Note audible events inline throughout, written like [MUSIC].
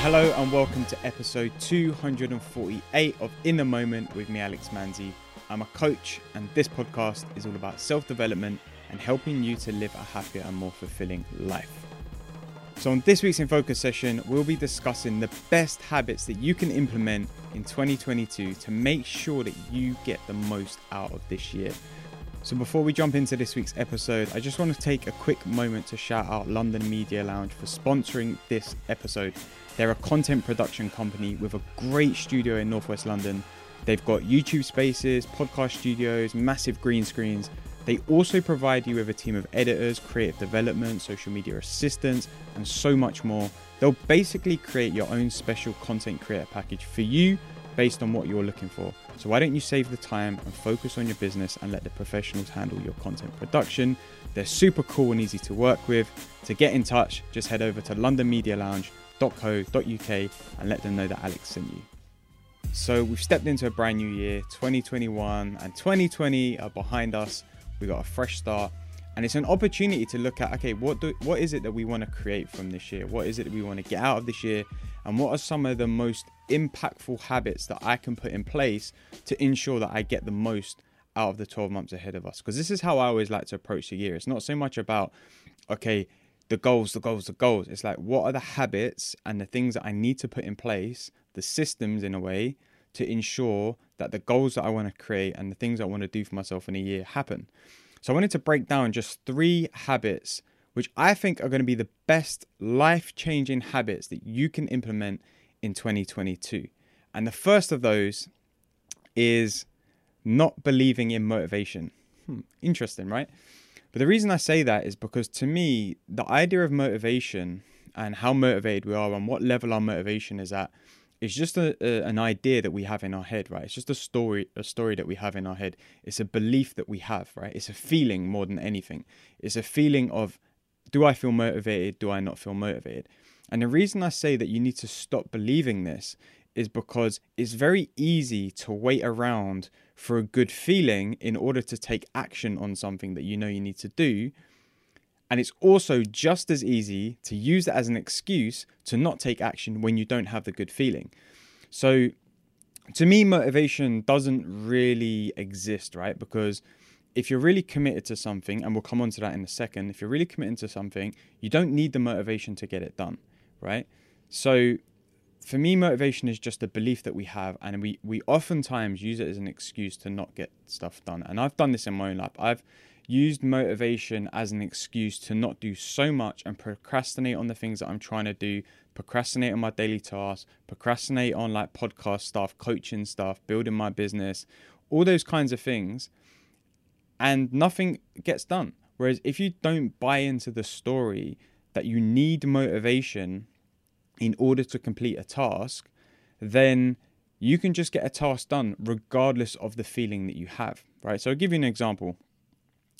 hello and welcome to episode 248 of In the Moment with me, Alex Manzi. I'm a coach, and this podcast is all about self development and helping you to live a happier and more fulfilling life. So, on this week's In Focus session, we'll be discussing the best habits that you can implement in 2022 to make sure that you get the most out of this year. So, before we jump into this week's episode, I just want to take a quick moment to shout out London Media Lounge for sponsoring this episode. They're a content production company with a great studio in Northwest London. They've got YouTube spaces, podcast studios, massive green screens, they also provide you with a team of editors, creative development, social media assistants, and so much more. They'll basically create your own special content creator package for you based on what you're looking for. So, why don't you save the time and focus on your business and let the professionals handle your content production? They're super cool and easy to work with. To get in touch, just head over to londonmedialounge.co.uk and let them know that Alex sent you. So, we've stepped into a brand new year, 2021 and 2020 are behind us we got a fresh start and it's an opportunity to look at okay what do what is it that we want to create from this year what is it that we want to get out of this year and what are some of the most impactful habits that i can put in place to ensure that i get the most out of the 12 months ahead of us? Because this is how i always like to approach the year. It's not so much about okay the goals the goals the goals. It's like what are the habits and the things that i need to put in place the systems in a way to ensure that the goals that I want to create and the things I want to do for myself in a year happen. So I wanted to break down just three habits which I think are going to be the best life changing habits that you can implement in 2022. And the first of those is not believing in motivation. Hmm, interesting, right? But the reason I say that is because to me, the idea of motivation and how motivated we are and what level our motivation is at it's just a, a, an idea that we have in our head right it's just a story a story that we have in our head it's a belief that we have right it's a feeling more than anything it's a feeling of do i feel motivated do i not feel motivated and the reason i say that you need to stop believing this is because it's very easy to wait around for a good feeling in order to take action on something that you know you need to do and it's also just as easy to use that as an excuse to not take action when you don't have the good feeling. So, to me, motivation doesn't really exist, right? Because if you're really committed to something, and we'll come on to that in a second, if you're really committed to something, you don't need the motivation to get it done, right? So, for me, motivation is just a belief that we have, and we we oftentimes use it as an excuse to not get stuff done. And I've done this in my own life. I've used motivation as an excuse to not do so much and procrastinate on the things that I'm trying to do, procrastinate on my daily tasks, procrastinate on like podcast stuff, coaching stuff, building my business, all those kinds of things. And nothing gets done. Whereas if you don't buy into the story that you need motivation in order to complete a task, then you can just get a task done regardless of the feeling that you have, right? So I'll give you an example.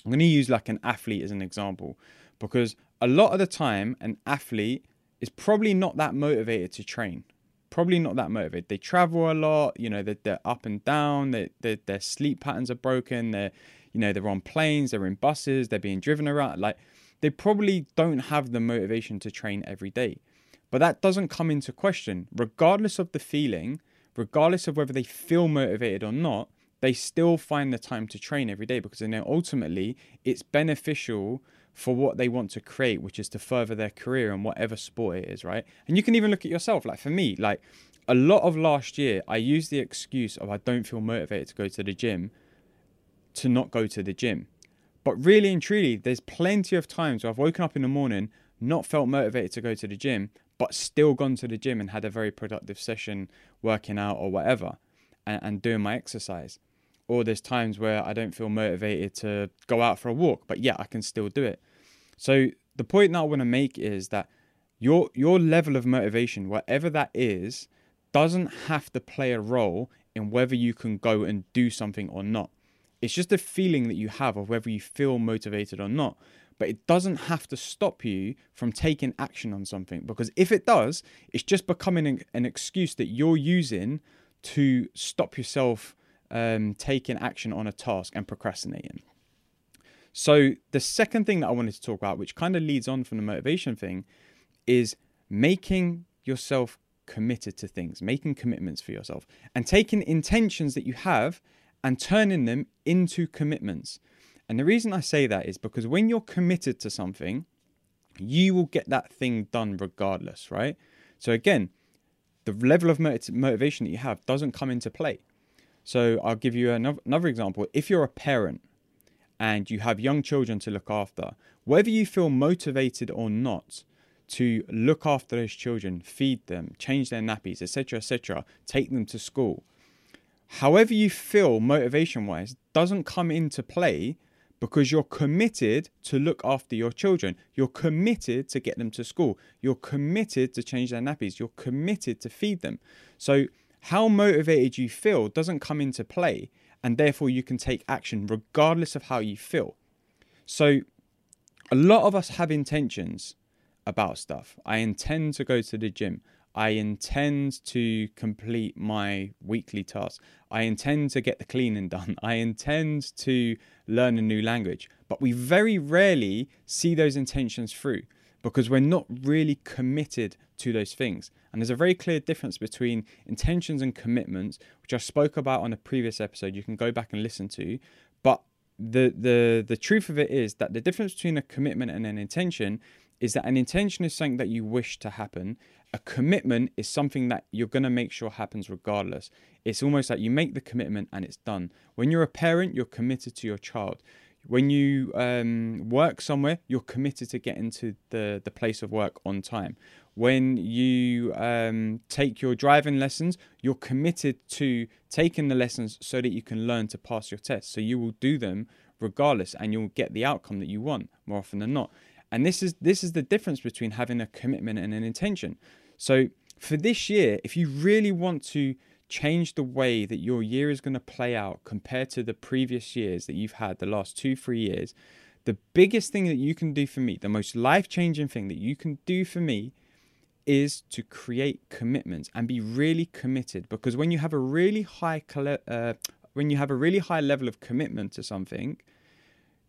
I'm going to use like an athlete as an example because a lot of the time, an athlete is probably not that motivated to train. Probably not that motivated. They travel a lot, you know, they're, they're up and down, they their sleep patterns are broken, they're, you know, they're on planes, they're in buses, they're being driven around. Like, they probably don't have the motivation to train every day. But that doesn't come into question. Regardless of the feeling, regardless of whether they feel motivated or not, they still find the time to train every day because they know ultimately it's beneficial for what they want to create, which is to further their career in whatever sport it is, right? And you can even look at yourself. Like for me, like a lot of last year, I used the excuse of I don't feel motivated to go to the gym to not go to the gym. But really and truly, there's plenty of times where I've woken up in the morning, not felt motivated to go to the gym, but still gone to the gym and had a very productive session working out or whatever and, and doing my exercise or there's times where I don't feel motivated to go out for a walk, but yeah, I can still do it. So the point that I want to make is that your your level of motivation, whatever that is, doesn't have to play a role in whether you can go and do something or not. It's just a feeling that you have of whether you feel motivated or not. But it doesn't have to stop you from taking action on something because if it does, it's just becoming an, an excuse that you're using to stop yourself um, taking action on a task and procrastinating. So, the second thing that I wanted to talk about, which kind of leads on from the motivation thing, is making yourself committed to things, making commitments for yourself, and taking intentions that you have and turning them into commitments. And the reason I say that is because when you're committed to something, you will get that thing done regardless, right? So, again, the level of motivation that you have doesn't come into play. So, I'll give you another, another example. If you're a parent and you have young children to look after, whether you feel motivated or not, to look after those children, feed them, change their nappies, etc., etc., take them to school. However, you feel motivation wise doesn't come into play because you're committed to look after your children. You're committed to get them to school. You're committed to change their nappies. You're committed to feed them. So, how motivated you feel doesn't come into play, and therefore you can take action regardless of how you feel. So, a lot of us have intentions about stuff. I intend to go to the gym. I intend to complete my weekly tasks. I intend to get the cleaning done. I intend to learn a new language. But we very rarely see those intentions through because we're not really committed to those things. And there's a very clear difference between intentions and commitments, which I spoke about on a previous episode. You can go back and listen to. But the the the truth of it is that the difference between a commitment and an intention is that an intention is something that you wish to happen. A commitment is something that you're going to make sure happens regardless. It's almost like you make the commitment and it's done. When you're a parent, you're committed to your child. When you um, work somewhere, you're committed to getting to the, the place of work on time. When you um, take your driving lessons, you're committed to taking the lessons so that you can learn to pass your test. So you will do them regardless and you'll get the outcome that you want more often than not. And this is this is the difference between having a commitment and an intention. So for this year, if you really want to change the way that your year is going to play out compared to the previous years that you've had the last 2 3 years, the biggest thing that you can do for me, the most life-changing thing that you can do for me is to create commitments and be really committed because when you have a really high uh, when you have a really high level of commitment to something,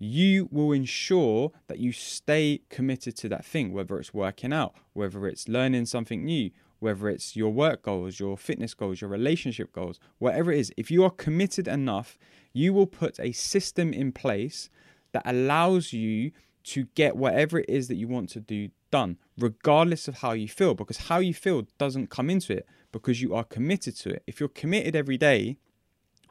you will ensure that you stay committed to that thing, whether it's working out, whether it's learning something new, whether it's your work goals, your fitness goals, your relationship goals, whatever it is. If you are committed enough, you will put a system in place that allows you to get whatever it is that you want to do done, regardless of how you feel, because how you feel doesn't come into it because you are committed to it. If you're committed every day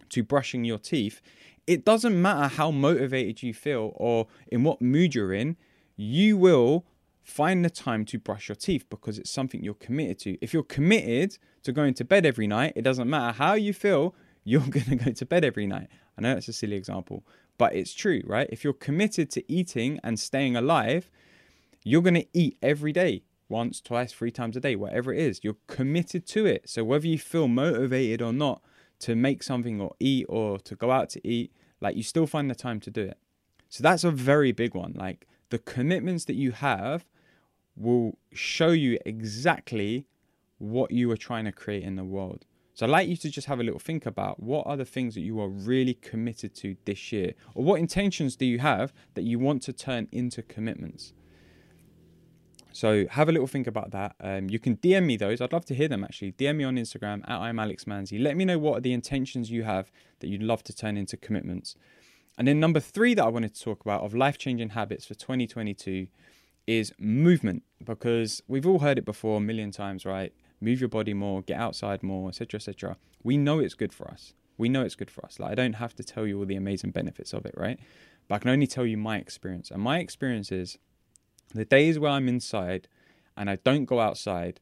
to brushing your teeth, it doesn't matter how motivated you feel or in what mood you're in, you will find the time to brush your teeth because it's something you're committed to. If you're committed to going to bed every night, it doesn't matter how you feel, [LAUGHS] you're going to go to bed every night. I know it's a silly example, but it's true, right? If you're committed to eating and staying alive, you're going to eat every day, once, twice, three times a day, whatever it is. You're committed to it. So whether you feel motivated or not, to make something or eat or to go out to eat, like you still find the time to do it. So that's a very big one. Like the commitments that you have will show you exactly what you are trying to create in the world. So I'd like you to just have a little think about what are the things that you are really committed to this year, or what intentions do you have that you want to turn into commitments. So have a little think about that. Um, you can DM me those. I'd love to hear them actually. DM me on Instagram at I'm Alex Manzi. Let me know what are the intentions you have that you'd love to turn into commitments. And then number three that I wanted to talk about of life changing habits for 2022 is movement because we've all heard it before a million times, right? Move your body more, get outside more, etc., etc. We know it's good for us. We know it's good for us. Like I don't have to tell you all the amazing benefits of it, right? But I can only tell you my experience. And my experience is the days where I'm inside and I don't go outside,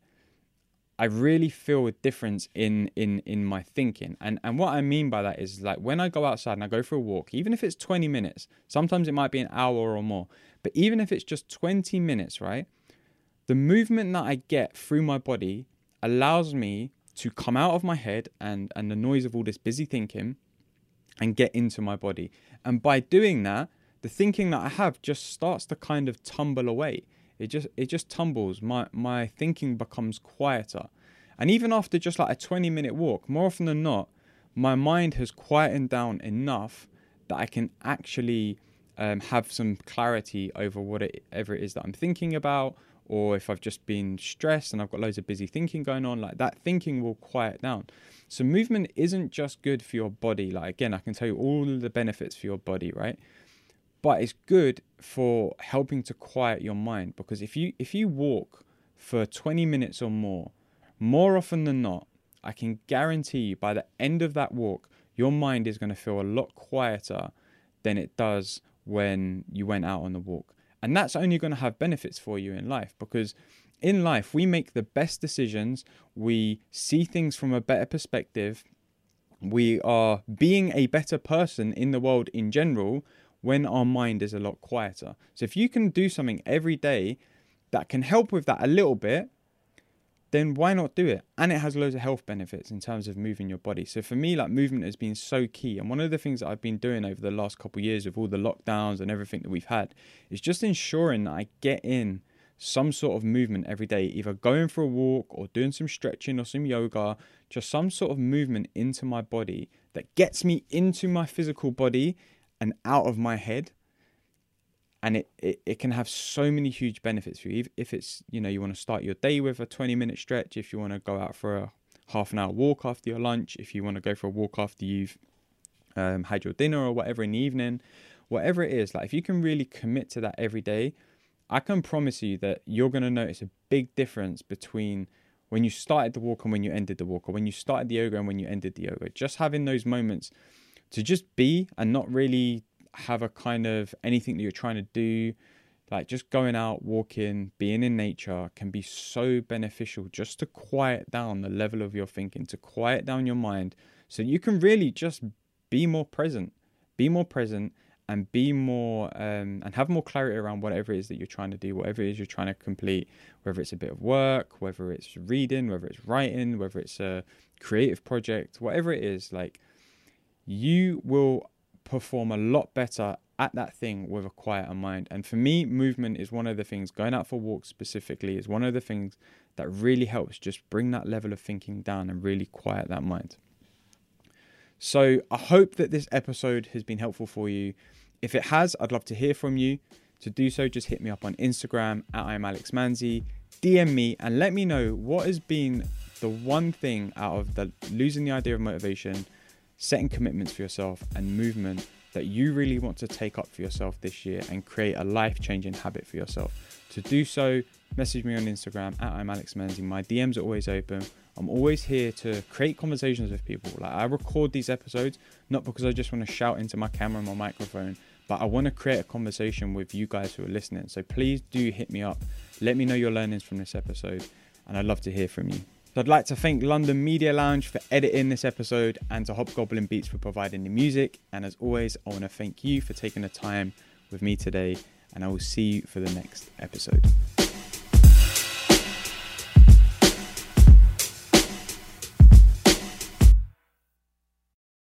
I really feel a difference in in in my thinking. And and what I mean by that is like when I go outside and I go for a walk, even if it's 20 minutes, sometimes it might be an hour or more, but even if it's just 20 minutes, right? The movement that I get through my body allows me to come out of my head and and the noise of all this busy thinking and get into my body. And by doing that, the thinking that I have just starts to kind of tumble away. It just it just tumbles. My my thinking becomes quieter. And even after just like a 20 minute walk, more often than not, my mind has quietened down enough that I can actually um, have some clarity over whatever it is that I'm thinking about or if I've just been stressed and I've got loads of busy thinking going on, like that thinking will quiet down. So movement isn't just good for your body. Like again, I can tell you all the benefits for your body, right? But it's good for helping to quiet your mind because if you if you walk for 20 minutes or more, more often than not, I can guarantee you by the end of that walk, your mind is going to feel a lot quieter than it does when you went out on the walk. And that's only going to have benefits for you in life because in life, we make the best decisions, we see things from a better perspective, we are being a better person in the world in general when our mind is a lot quieter. So if you can do something every day that can help with that a little bit, then why not do it? And it has loads of health benefits in terms of moving your body. So for me, like movement has been so key. And one of the things that I've been doing over the last couple of years with all the lockdowns and everything that we've had is just ensuring that I get in some sort of movement every day, either going for a walk or doing some stretching or some yoga, just some sort of movement into my body that gets me into my physical body and out of my head and it, it, it can have so many huge benefits for you. If it's you know you want to start your day with a 20 minute stretch if you want to go out for a half an hour walk after your lunch if you want to go for a walk after you've um, had your dinner or whatever in the evening whatever it is like if you can really commit to that every day i can promise you that you're going to notice a big difference between when you started the walk and when you ended the walk or when you started the yoga and when you ended the yoga. Just having those moments to just be and not really have a kind of anything that you're trying to do like just going out walking being in nature can be so beneficial just to quiet down the level of your thinking to quiet down your mind so you can really just be more present be more present and be more um, and have more clarity around whatever it is that you're trying to do whatever it is you're trying to complete whether it's a bit of work whether it's reading whether it's writing whether it's a creative project whatever it is like you will perform a lot better at that thing with a quieter mind. And for me, movement is one of the things, going out for walks specifically, is one of the things that really helps just bring that level of thinking down and really quiet that mind. So I hope that this episode has been helpful for you. If it has, I'd love to hear from you. To do so, just hit me up on Instagram at I'm Alex Manzi, DM me and let me know what has been the one thing out of the losing the idea of motivation setting commitments for yourself, and movement that you really want to take up for yourself this year and create a life changing habit for yourself. To do so, message me on Instagram at I'm Alex Manzi. My DMs are always open. I'm always here to create conversations with people. Like I record these episodes not because I just want to shout into my camera and my microphone, but I want to create a conversation with you guys who are listening. So please do hit me up. Let me know your learnings from this episode, and I'd love to hear from you. So I'd like to thank London Media Lounge for editing this episode and to Hobgoblin Beats for providing the music. And as always, I want to thank you for taking the time with me today, and I will see you for the next episode.